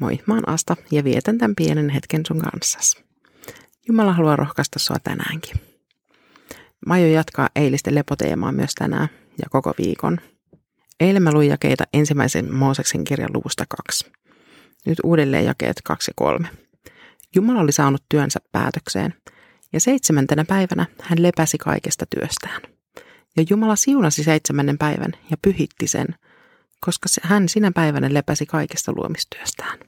Moi, mä oon Asta ja vietän tämän pienen hetken sun kanssas. Jumala haluaa rohkaista sua tänäänkin. Mä aion jatkaa eilisten lepoteemaa myös tänään ja koko viikon. Eilen mä luin jakeita ensimmäisen Mooseksen kirjan luvusta kaksi. Nyt uudelleen jakeet kaksi ja kolme. Jumala oli saanut työnsä päätökseen ja seitsemäntenä päivänä hän lepäsi kaikesta työstään. Ja Jumala siunasi seitsemännen päivän ja pyhitti sen – koska hän sinä päivänä lepäsi kaikesta luomistyöstään.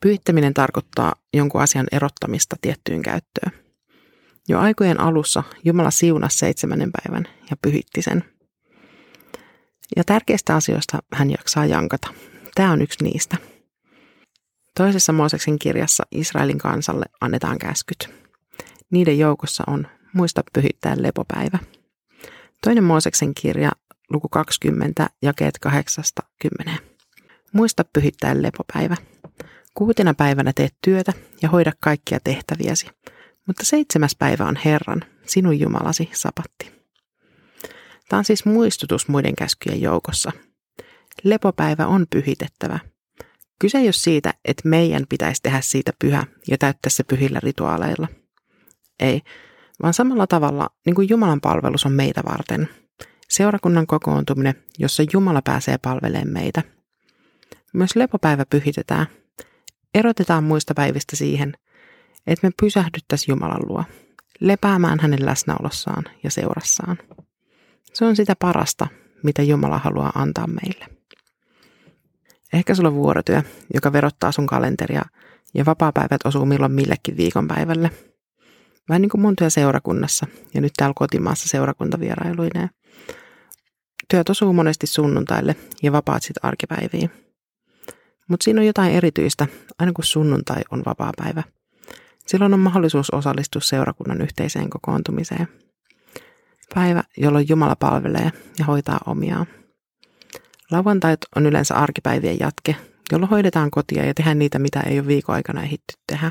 Pyhittäminen tarkoittaa jonkun asian erottamista tiettyyn käyttöön. Jo aikojen alussa Jumala siunasi seitsemännen päivän ja pyhitti sen. Ja tärkeistä asioista hän jaksaa jankata. Tämä on yksi niistä. Toisessa Mooseksen kirjassa Israelin kansalle annetaan käskyt. Niiden joukossa on muista pyhittää lepopäivä. Toinen Mooseksen kirja luku 20, jakeet 8-10. Muista pyhittää lepopäivä. Kuutena päivänä teet työtä ja hoida kaikkia tehtäviäsi, mutta seitsemäs päivä on Herran, sinun Jumalasi, sapatti. Tämä on siis muistutus muiden käskyjen joukossa. Lepopäivä on pyhitettävä. Kyse ei ole siitä, että meidän pitäisi tehdä siitä pyhä ja täyttää se pyhillä rituaaleilla. Ei, vaan samalla tavalla niin kuin Jumalan palvelus on meitä varten – Seurakunnan kokoontuminen, jossa Jumala pääsee palvelemaan meitä. Myös lepopäivä pyhitetään. Erotetaan muista päivistä siihen, että me pysähdyttäisiin Jumalan luo, lepäämään hänen läsnäolossaan ja seurassaan. Se on sitä parasta, mitä Jumala haluaa antaa meille. Ehkä sulla on vuorotyö, joka verottaa sun kalenteria ja vapaapäivät osuu milloin millekin viikonpäivälle. Vähän niin kuin mun työ seurakunnassa ja nyt täällä kotimaassa seurakuntavierailuineen. Työt osuu monesti sunnuntaille ja vapaat sitten arkipäiviin. Mutta siinä on jotain erityistä, aina kun sunnuntai on vapaa-päivä. Silloin on mahdollisuus osallistua seurakunnan yhteiseen kokoontumiseen. Päivä, jolloin Jumala palvelee ja hoitaa omiaan. Lauantait on yleensä arkipäivien jatke, jolloin hoidetaan kotia ja tehdään niitä, mitä ei ole viikon aikana ehditty tehdä.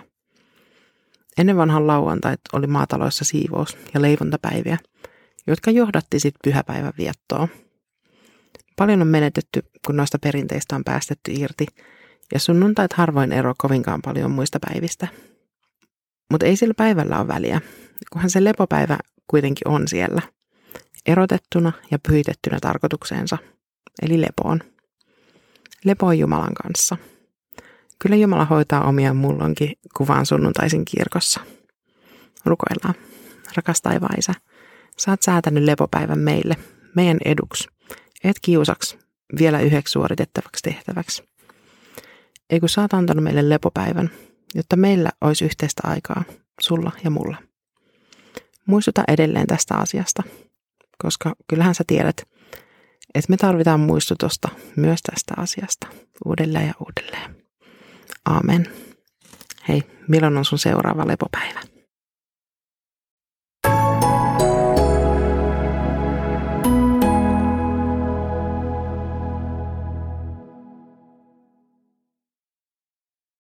Ennen vanhan lauantait oli maataloissa siivous- ja leivontapäiviä, jotka johdatti sitten pyhäpäivän viettoa. Paljon on menetetty, kun noista perinteistä on päästetty irti, ja sunnuntait harvoin ero kovinkaan paljon muista päivistä. Mutta ei sillä päivällä ole väliä, kunhan se lepopäivä kuitenkin on siellä, erotettuna ja pyhitettynä tarkoitukseensa, eli lepoon. Lepo on Jumalan kanssa. Kyllä Jumala hoitaa omia mullonkin kuvaan sunnuntaisin kirkossa. Rukoillaan. Rakas taivaan isä, sä oot säätänyt lepopäivän meille, meidän eduksi – et kiusaks vielä yhdeksi suoritettavaksi tehtäväksi. Ei kun sä oot antanut meille lepopäivän, jotta meillä olisi yhteistä aikaa, sulla ja mulla. Muistuta edelleen tästä asiasta, koska kyllähän sä tiedät, että me tarvitaan muistutusta myös tästä asiasta uudelleen ja uudelleen. Aamen. Hei, milloin on sun seuraava lepopäivä?